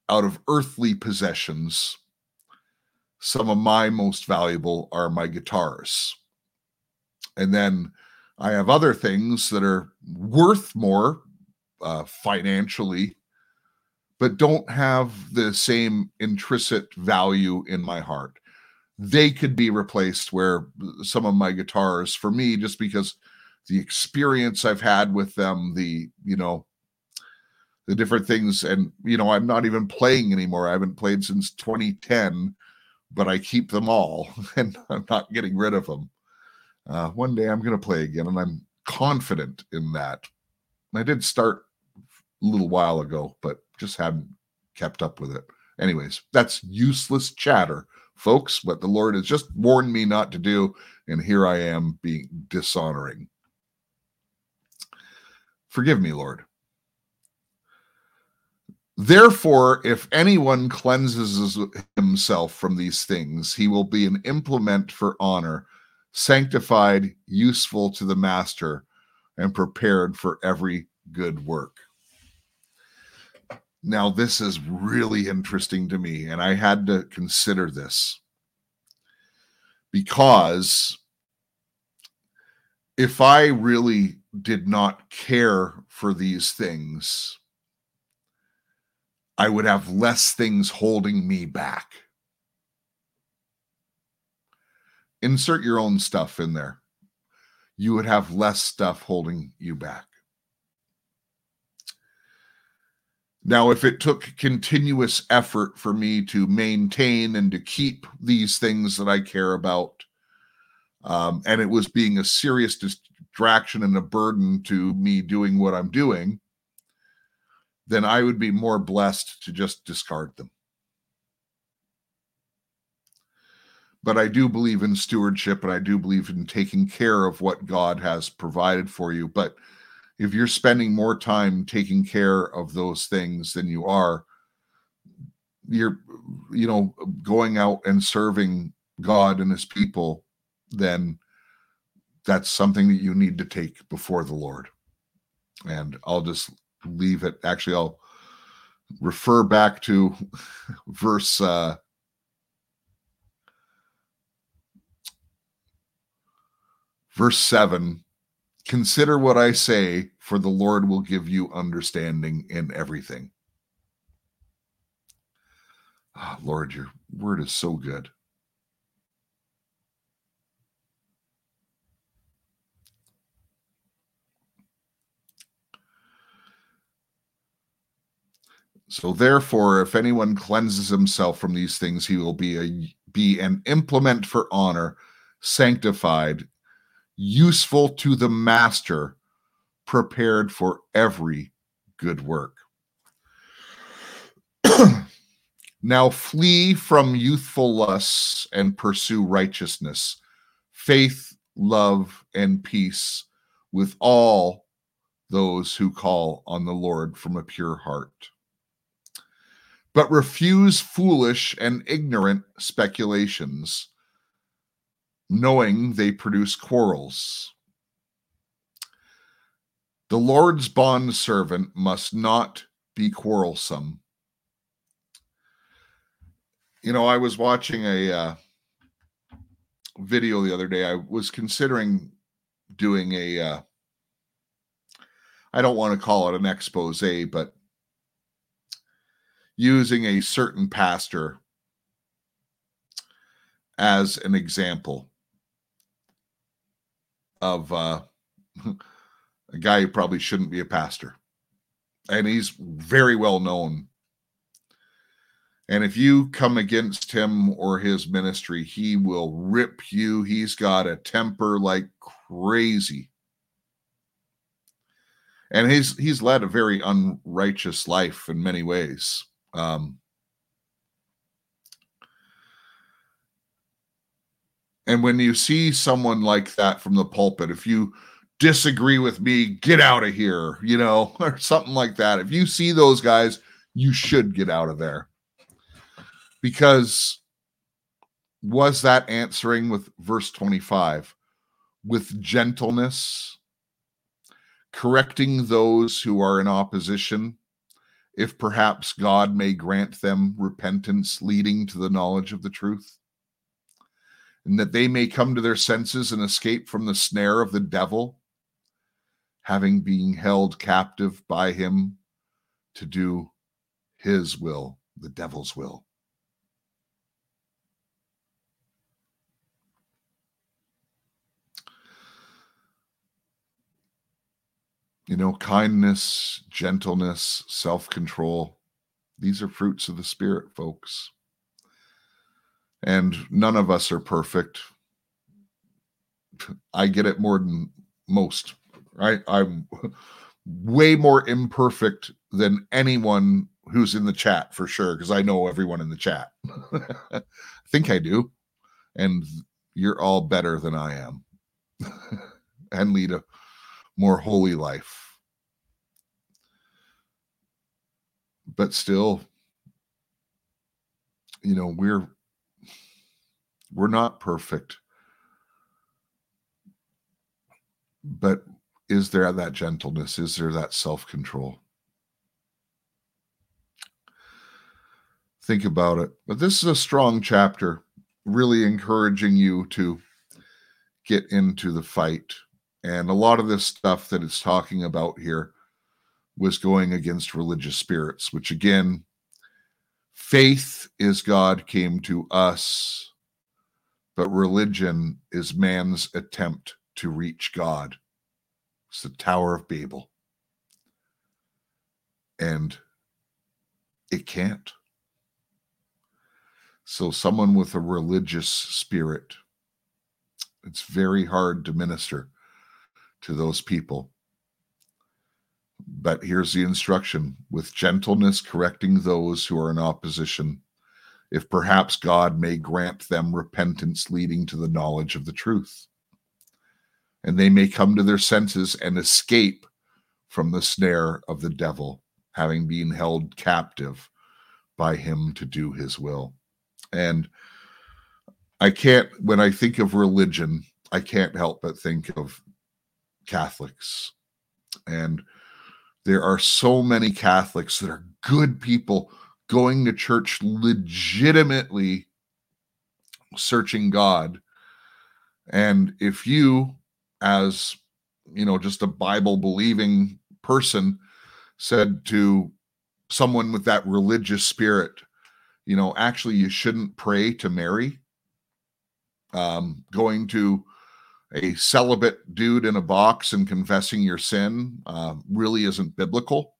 out of earthly possessions, some of my most valuable are my guitars. And then I have other things that are worth more uh, financially but don't have the same intrinsic value in my heart. They could be replaced where some of my guitars, for me, just because the experience I've had with them, the, you know, the different things, and, you know, I'm not even playing anymore. I haven't played since 2010, but I keep them all and I'm not getting rid of them. Uh, one day I'm going to play again, and I'm confident in that. I did start little while ago, but just hadn't kept up with it. Anyways, that's useless chatter, folks. What the Lord has just warned me not to do, and here I am being dishonoring. Forgive me, Lord. Therefore, if anyone cleanses himself from these things, he will be an implement for honor, sanctified, useful to the master, and prepared for every good work. Now, this is really interesting to me, and I had to consider this because if I really did not care for these things, I would have less things holding me back. Insert your own stuff in there. You would have less stuff holding you back. Now, if it took continuous effort for me to maintain and to keep these things that I care about, um, and it was being a serious distraction and a burden to me doing what I'm doing, then I would be more blessed to just discard them. But I do believe in stewardship and I do believe in taking care of what God has provided for you. But if you're spending more time taking care of those things than you are you're you know going out and serving god and his people then that's something that you need to take before the lord. And i'll just leave it actually i'll refer back to verse uh verse 7 Consider what I say, for the Lord will give you understanding in everything. Oh, Lord, your word is so good. So therefore, if anyone cleanses himself from these things, he will be a be an implement for honor, sanctified, useful to the master, prepared for every good work. now flee from youthful lusts and pursue righteousness, faith, love, and peace with all those who call on the Lord from a pure heart. But refuse foolish and ignorant speculations knowing they produce quarrels. The Lord's bond servant must not be quarrelsome. You know, I was watching a uh, video the other day. I was considering doing a. Uh, I don't want to call it an expose, but using a certain pastor as an example of uh, a guy who probably shouldn't be a pastor. And he's very well known. And if you come against him or his ministry, he will rip you. He's got a temper like crazy. And he's he's led a very unrighteous life in many ways. Um, And when you see someone like that from the pulpit, if you disagree with me, get out of here, you know, or something like that. If you see those guys, you should get out of there. Because was that answering with verse 25 with gentleness, correcting those who are in opposition, if perhaps God may grant them repentance leading to the knowledge of the truth? And that they may come to their senses and escape from the snare of the devil, having been held captive by him to do his will, the devil's will. You know, kindness, gentleness, self control, these are fruits of the Spirit, folks. And none of us are perfect. I get it more than most, right? I'm way more imperfect than anyone who's in the chat for sure, because I know everyone in the chat. I think I do. And you're all better than I am and lead a more holy life. But still, you know, we're we're not perfect. But is there that gentleness? Is there that self control? Think about it. But this is a strong chapter, really encouraging you to get into the fight. And a lot of this stuff that it's talking about here was going against religious spirits, which again, faith is God came to us, but religion is man's attempt to reach God. It's the Tower of Babel. And it can't. So, someone with a religious spirit, it's very hard to minister to those people. But here's the instruction with gentleness, correcting those who are in opposition, if perhaps God may grant them repentance leading to the knowledge of the truth and they may come to their senses and escape from the snare of the devil, having been held captive by him to do his will. And I can't, when I think of religion, I can't help but think of Catholics. And there are so many Catholics that are good people going to church legitimately searching God. And if you as you know just a bible believing person said to someone with that religious spirit you know actually you shouldn't pray to mary um, going to a celibate dude in a box and confessing your sin uh, really isn't biblical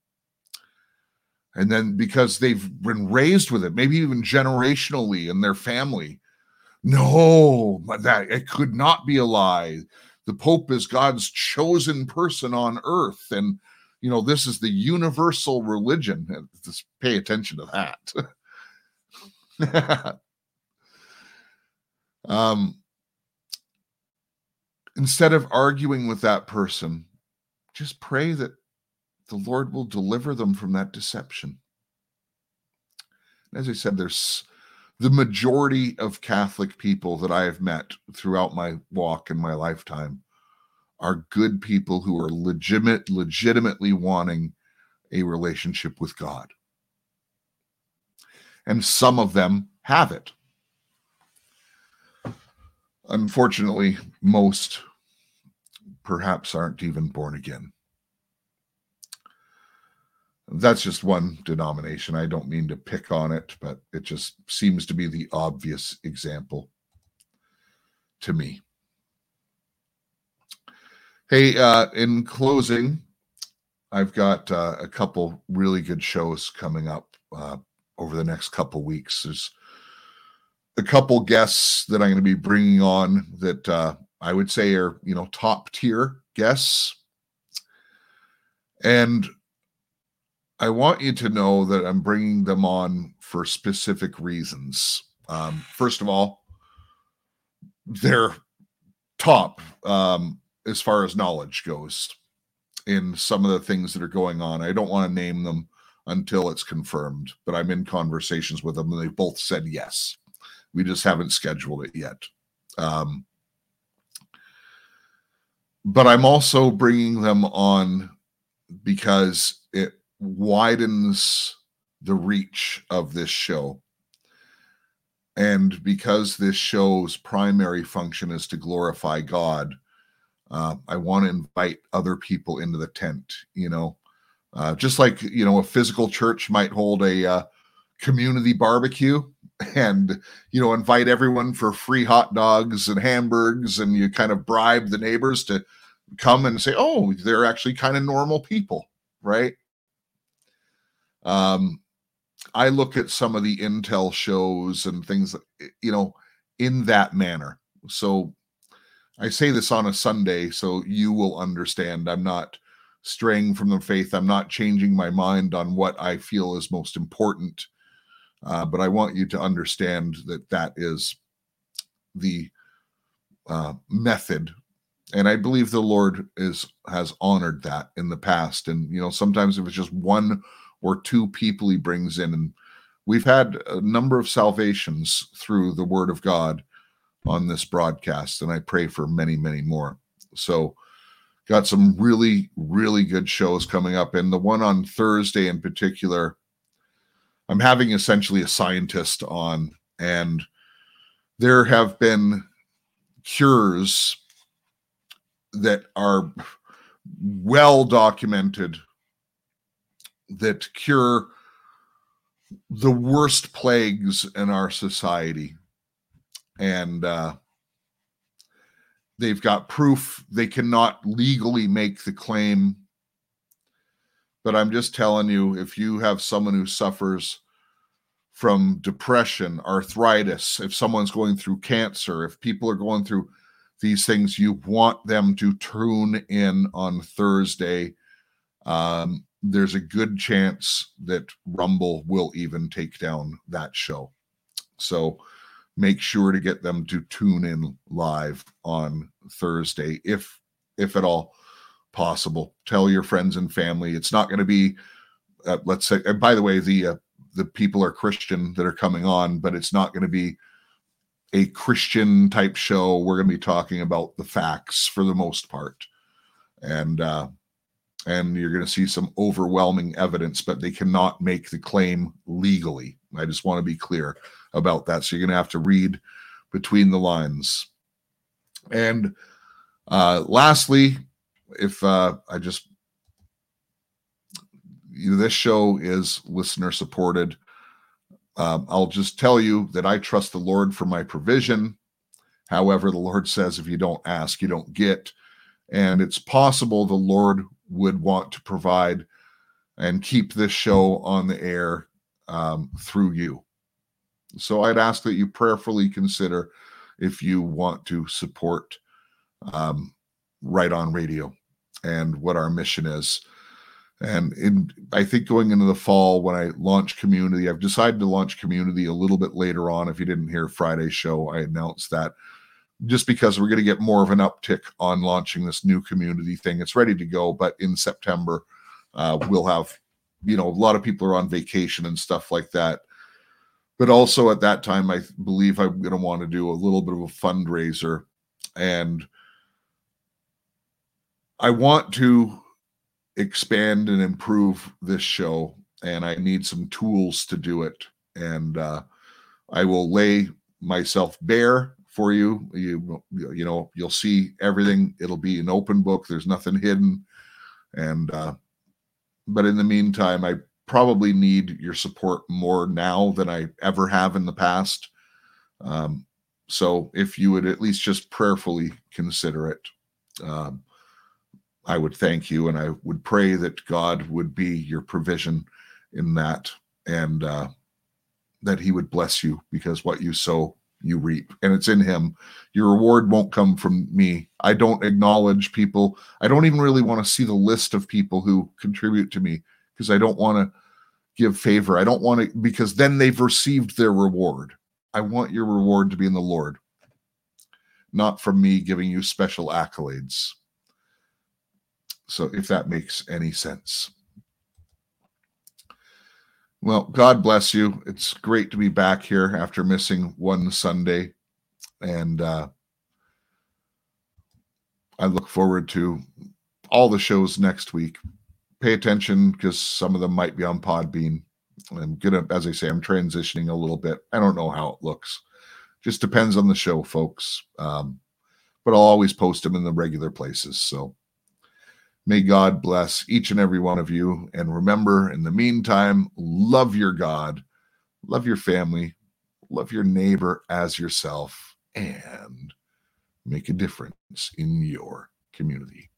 and then because they've been raised with it maybe even generationally in their family no that it could not be a lie the Pope is God's chosen person on earth. And, you know, this is the universal religion. Just pay attention to that. um, instead of arguing with that person, just pray that the Lord will deliver them from that deception. As I said, there's the majority of Catholic people that I have met throughout my walk in my lifetime are good people who are legitimate, legitimately wanting a relationship with God. And some of them have it. Unfortunately, most perhaps aren't even born again that's just one denomination. I don't mean to pick on it, but it just seems to be the obvious example to me. Hey, uh, in closing, I've got uh, a couple really good shows coming up uh, over the next couple weeks. There's a couple guests that I'm going to be bringing on that uh, I would say are, you know, top tier guests. And I want you to know that I'm bringing them on for specific reasons. Um, first of all, they're top um, as far as knowledge goes in some of the things that are going on. I don't want to name them until it's confirmed, but I'm in conversations with them and they both said yes. We just haven't scheduled it yet. Um, but I'm also bringing them on because it widens the reach of this show. And because this show's primary function is to glorify God, uh, I want to invite other people into the tent. You know, Uh, just like you know, a physical church might hold a uh, community barbecue and you know invite everyone for free hot dogs and hamburgers, and you kind of bribe the neighbors to come and say, "Oh, they're actually kind of normal people," right? Um, I look at some of the Intel shows and things, you know, in that manner. So I say this on a Sunday so you will understand. I'm not straying from the faith. I'm not changing my mind on what I feel is most important. Uh, but I want you to understand that that is the uh, method, and I believe the Lord is has honored that in the past. And you know, sometimes if it's just one or two people He brings in, and we've had a number of salvations through the Word of God on this broadcast, and I pray for many, many more. So, got some really, really good shows coming up, and the one on Thursday in particular, I'm having essentially a scientist on, and there have been cures that are well documented that cure the worst plagues in our society and uh, they've got proof they cannot legally make the claim. But I'm just telling you, if you have someone who suffers from depression, arthritis, if someone's going through cancer, if people are going through these things, you want them to tune in on Thursday. Um, there's a good chance that Rumble will even take down that show. So make sure to get them to tune in live on Thursday, if if at all possible. Tell your friends and family. It's not going to be, uh, let's say. And by the way, the uh, the people are Christian that are coming on, but it's not going to be a Christian type show. We're going to be talking about the facts for the most part, and uh, and you're going to see some overwhelming evidence, but they cannot make the claim legally. I just want to be clear about that. So you're going to have to read between the lines. And uh, lastly, if uh, I just, you know, this show is listener supported. Um, I'll just tell you that I trust the Lord for my provision. However, the Lord says if you don't ask, you don't get. And it's possible the Lord would want to provide and keep this show on the air um, through you. So I'd ask that you prayerfully consider if you want to support um, Right On Radio and what our mission is. And in, I think going into the fall, when I launch community, I've decided to launch community a little bit later on. If you didn't hear Friday's show, I announced that just because we're going to get more of an uptick on launching this new community thing. It's ready to go, but in September, uh, we'll have, you know, a lot of people are on vacation and stuff like that. But also at that time i believe i'm going to want to do a little bit of a fundraiser. And i want to expand and improve this show and i need some tools to do it. And uh, i will lay myself bare for you. You you know you'll see everything. It'll be an open book. There's nothing hidden. And uh, but in the meantime i probably need your support more now than I ever have in the past. Um, so if you would at least just prayerfully consider it, um, I would thank you and I would pray that God would be your provision in that and uh, that He would bless you because what you sow, you reap. And it's in Him. Your reward won't come from me. I don't acknowledge people. I don't even really want to see the list of people who contribute to me because I don't want to give favor. I don't want to, because then they've received their reward. I want your reward to be in the Lord, not from me giving you special accolades. So, if that makes any sense. Well, God bless you. It's great to be back here after missing one Sunday. And uh, I look forward to all the shows next week pay attention because some of them might be on Podbean. I'm gonna, as I say, I'm transitioning a little bit. I don't know how it looks. Just depends on the show, folks. Um, but I'll always post them in the regular places. So May God bless each and every one of you. And remember, in the meantime, love your God, love your family, love your neighbor as yourself, and make a difference in your community.